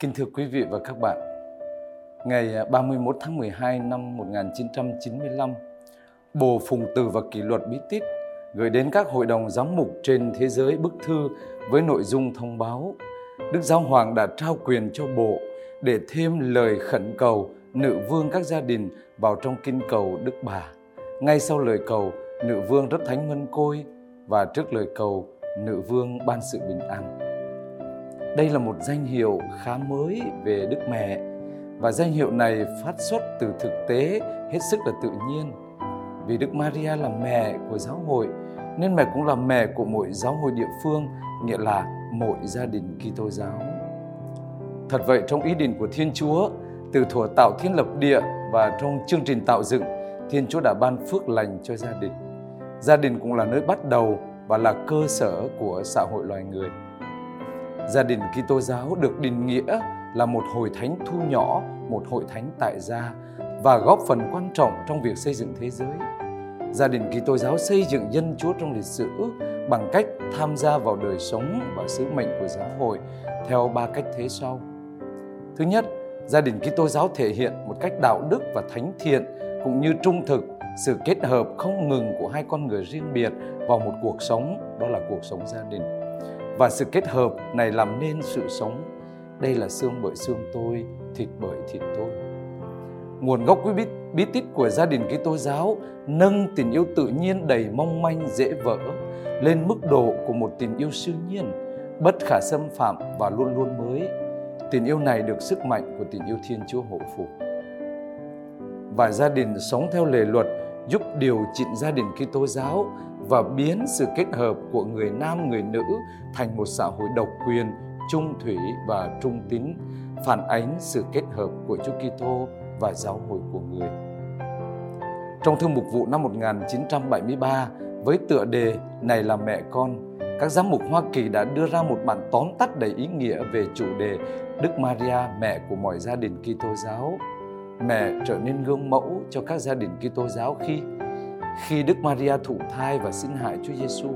Kính thưa quý vị và các bạn, ngày à, 31 tháng 12 năm 1995, Bồ Phùng Từ và Kỷ luật Bí Tích gửi đến các hội đồng giám mục trên thế giới bức thư với nội dung thông báo Đức Giáo Hoàng đã trao quyền cho Bộ để thêm lời khẩn cầu nữ vương các gia đình vào trong kinh cầu Đức Bà. Ngay sau lời cầu, nữ vương rất thánh mân côi và trước lời cầu, nữ vương ban sự bình an. Đây là một danh hiệu khá mới về Đức Mẹ và danh hiệu này phát xuất từ thực tế hết sức là tự nhiên. Vì Đức Maria là mẹ của giáo hội nên mẹ cũng là mẹ của mỗi giáo hội địa phương, nghĩa là mỗi gia đình Kitô giáo. Thật vậy trong ý định của Thiên Chúa, từ thuở tạo thiên lập địa và trong chương trình tạo dựng, Thiên Chúa đã ban phước lành cho gia đình. Gia đình cũng là nơi bắt đầu và là cơ sở của xã hội loài người. Gia đình Kitô giáo được định nghĩa là một hội thánh thu nhỏ, một hội thánh tại gia và góp phần quan trọng trong việc xây dựng thế giới. Gia đình Kitô giáo xây dựng dân Chúa trong lịch sử bằng cách tham gia vào đời sống và sứ mệnh của giáo hội theo ba cách thế sau. Thứ nhất, gia đình Kitô giáo thể hiện một cách đạo đức và thánh thiện cũng như trung thực sự kết hợp không ngừng của hai con người riêng biệt vào một cuộc sống đó là cuộc sống gia đình và sự kết hợp này làm nên sự sống. Đây là xương bởi xương tôi thịt bởi thịt tôi. Nguồn gốc quý bí, bí tích của gia đình Kitô giáo nâng tình yêu tự nhiên đầy mong manh dễ vỡ lên mức độ của một tình yêu siêu nhiên bất khả xâm phạm và luôn luôn mới. Tình yêu này được sức mạnh của tình yêu Thiên Chúa hộ phủ và gia đình sống theo lề luật giúp điều chỉnh gia đình Kitô giáo và biến sự kết hợp của người nam người nữ thành một xã hội độc quyền, trung thủy và trung tín, phản ánh sự kết hợp của Chúa Kitô và giáo hội của người. Trong thư mục vụ năm 1973 với tựa đề Này là mẹ con, các giám mục Hoa Kỳ đã đưa ra một bản tóm tắt đầy ý nghĩa về chủ đề Đức Maria, mẹ của mọi gia đình Kitô giáo mẹ trở nên gương mẫu cho các gia đình Kitô giáo khi khi Đức Maria thụ thai và sinh hại Chúa Giêsu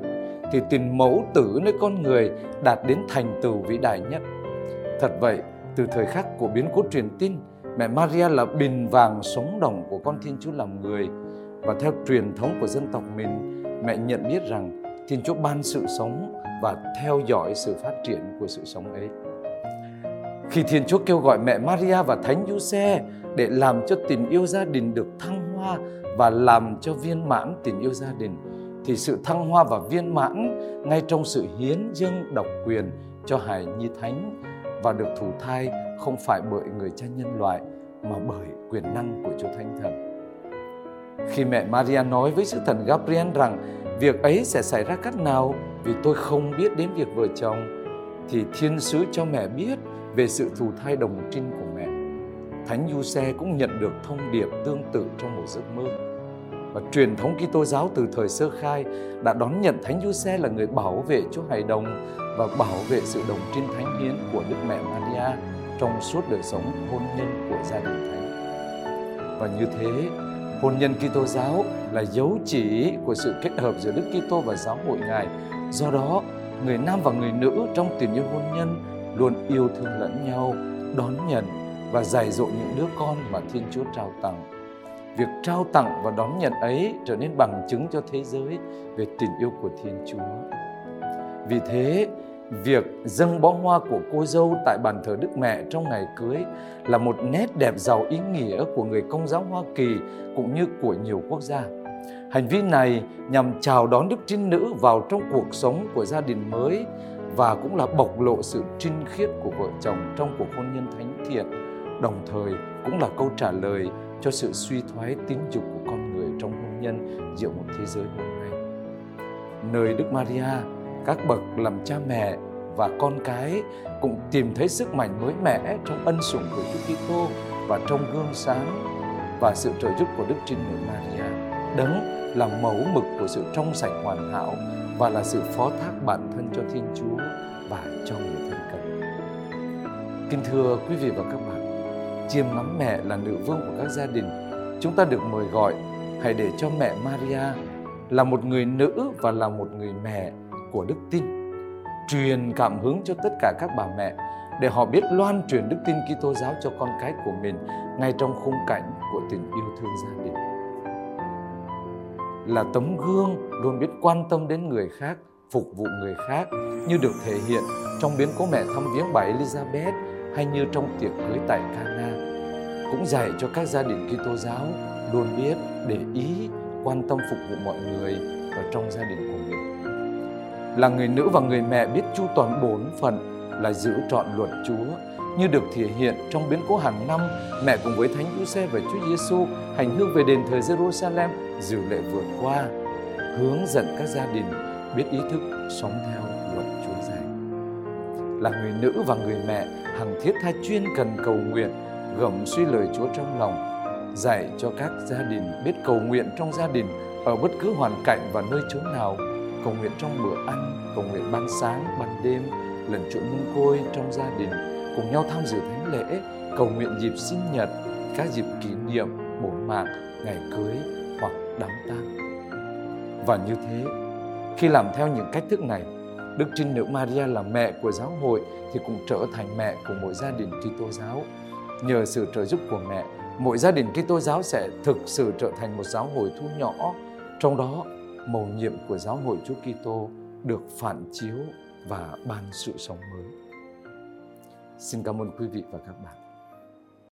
thì tình mẫu tử nơi con người đạt đến thành tựu vĩ đại nhất. Thật vậy, từ thời khắc của biến cố truyền tin, mẹ Maria là bình vàng sống động của con Thiên Chúa làm người và theo truyền thống của dân tộc mình, mẹ nhận biết rằng Thiên Chúa ban sự sống và theo dõi sự phát triển của sự sống ấy. Khi Thiên Chúa kêu gọi mẹ Maria và Thánh Giuse để làm cho tình yêu gia đình được thăng hoa và làm cho viên mãn tình yêu gia đình, thì sự thăng hoa và viên mãn ngay trong sự hiến dâng độc quyền cho hài nhi thánh và được thụ thai không phải bởi người cha nhân loại, mà bởi quyền năng của Chúa Thánh Thần. Khi mẹ Maria nói với sứ thần Gabriel rằng việc ấy sẽ xảy ra cách nào vì tôi không biết đến việc vợ chồng, thì thiên sứ cho mẹ biết về sự thụ thai đồng trinh của. Thánh Du Xe cũng nhận được thông điệp tương tự trong một giấc mơ. Và truyền thống Kitô giáo từ thời sơ khai đã đón nhận Thánh Du Xe là người bảo vệ Chúa Hài Đồng và bảo vệ sự đồng trinh thánh hiến của Đức Mẹ Maria trong suốt đời sống hôn nhân của gia đình thánh. Và như thế, hôn nhân Kitô giáo là dấu chỉ của sự kết hợp giữa Đức Kitô và giáo hội Ngài. Do đó, người nam và người nữ trong tình yêu hôn nhân luôn yêu thương lẫn nhau, đón nhận và dạy dỗ những đứa con mà Thiên Chúa trao tặng. Việc trao tặng và đón nhận ấy trở nên bằng chứng cho thế giới về tình yêu của Thiên Chúa. Vì thế, việc dâng bó hoa của cô dâu tại bàn thờ Đức Mẹ trong ngày cưới là một nét đẹp giàu ý nghĩa của người công giáo Hoa Kỳ cũng như của nhiều quốc gia. Hành vi này nhằm chào đón Đức Trinh Nữ vào trong cuộc sống của gia đình mới và cũng là bộc lộ sự trinh khiết của vợ chồng trong cuộc hôn nhân thánh thiện, đồng thời cũng là câu trả lời cho sự suy thoái tính dục của con người trong hôn nhân giữa một thế giới hôm nay. Nơi Đức Maria, các bậc làm cha mẹ và con cái cũng tìm thấy sức mạnh mới mẻ trong ân sủng của Chúa Kitô và trong gương sáng và sự trợ giúp của Đức Trinh Nữ Maria. Đấng là mẫu mực của sự trong sạch hoàn hảo và là sự phó thác bản thân cho Thiên Chúa và cho người thân cận. Kính thưa quý vị và các bạn, chiêm ngắm mẹ là nữ vương của các gia đình, chúng ta được mời gọi hãy để cho mẹ Maria là một người nữ và là một người mẹ của đức tin truyền cảm hứng cho tất cả các bà mẹ để họ biết loan truyền đức tin Kitô giáo cho con cái của mình ngay trong khung cảnh của tình yêu thương gia đình. Là tấm gương luôn biết quan tâm đến người khác, phục vụ người khác như được thể hiện trong biến cố mẹ thăm viếng bà Elizabeth hay như trong tiệc cưới tại Cana. Cũng dạy cho các gia đình Kitô giáo luôn biết để ý, quan tâm phục vụ mọi người ở trong gia đình của mình. Là người nữ và người mẹ biết chu toàn bốn phận là giữ trọn luật Chúa, như được thể hiện trong biến cố hàng năm mẹ cùng với Thánh Giuse và Chúa Giêsu hành hương về đền thờ Jerusalem dự lễ vượt qua, hướng dẫn các gia đình biết ý thức sống theo luật Chúa dạy là người nữ và người mẹ hằng thiết tha chuyên cần cầu nguyện gẩm suy lời Chúa trong lòng, dạy cho các gia đình biết cầu nguyện trong gia đình ở bất cứ hoàn cảnh và nơi chốn nào cầu nguyện trong bữa ăn, cầu nguyện ban sáng, ban đêm, lần chuỗi mông côi trong gia đình, cùng nhau tham dự thánh lễ, cầu nguyện dịp sinh nhật, các dịp kỷ niệm bổ mạng, ngày cưới hoặc đám tang và như thế, khi làm theo những cách thức này, Đức Trinh Nữ Maria là mẹ của giáo hội thì cũng trở thành mẹ của mỗi gia đình Kitô giáo. Nhờ sự trợ giúp của mẹ, mỗi gia đình Kitô giáo sẽ thực sự trở thành một giáo hội thu nhỏ, trong đó mầu nhiệm của giáo hội Chúa Kitô được phản chiếu và ban sự sống mới. Xin cảm ơn quý vị và các bạn.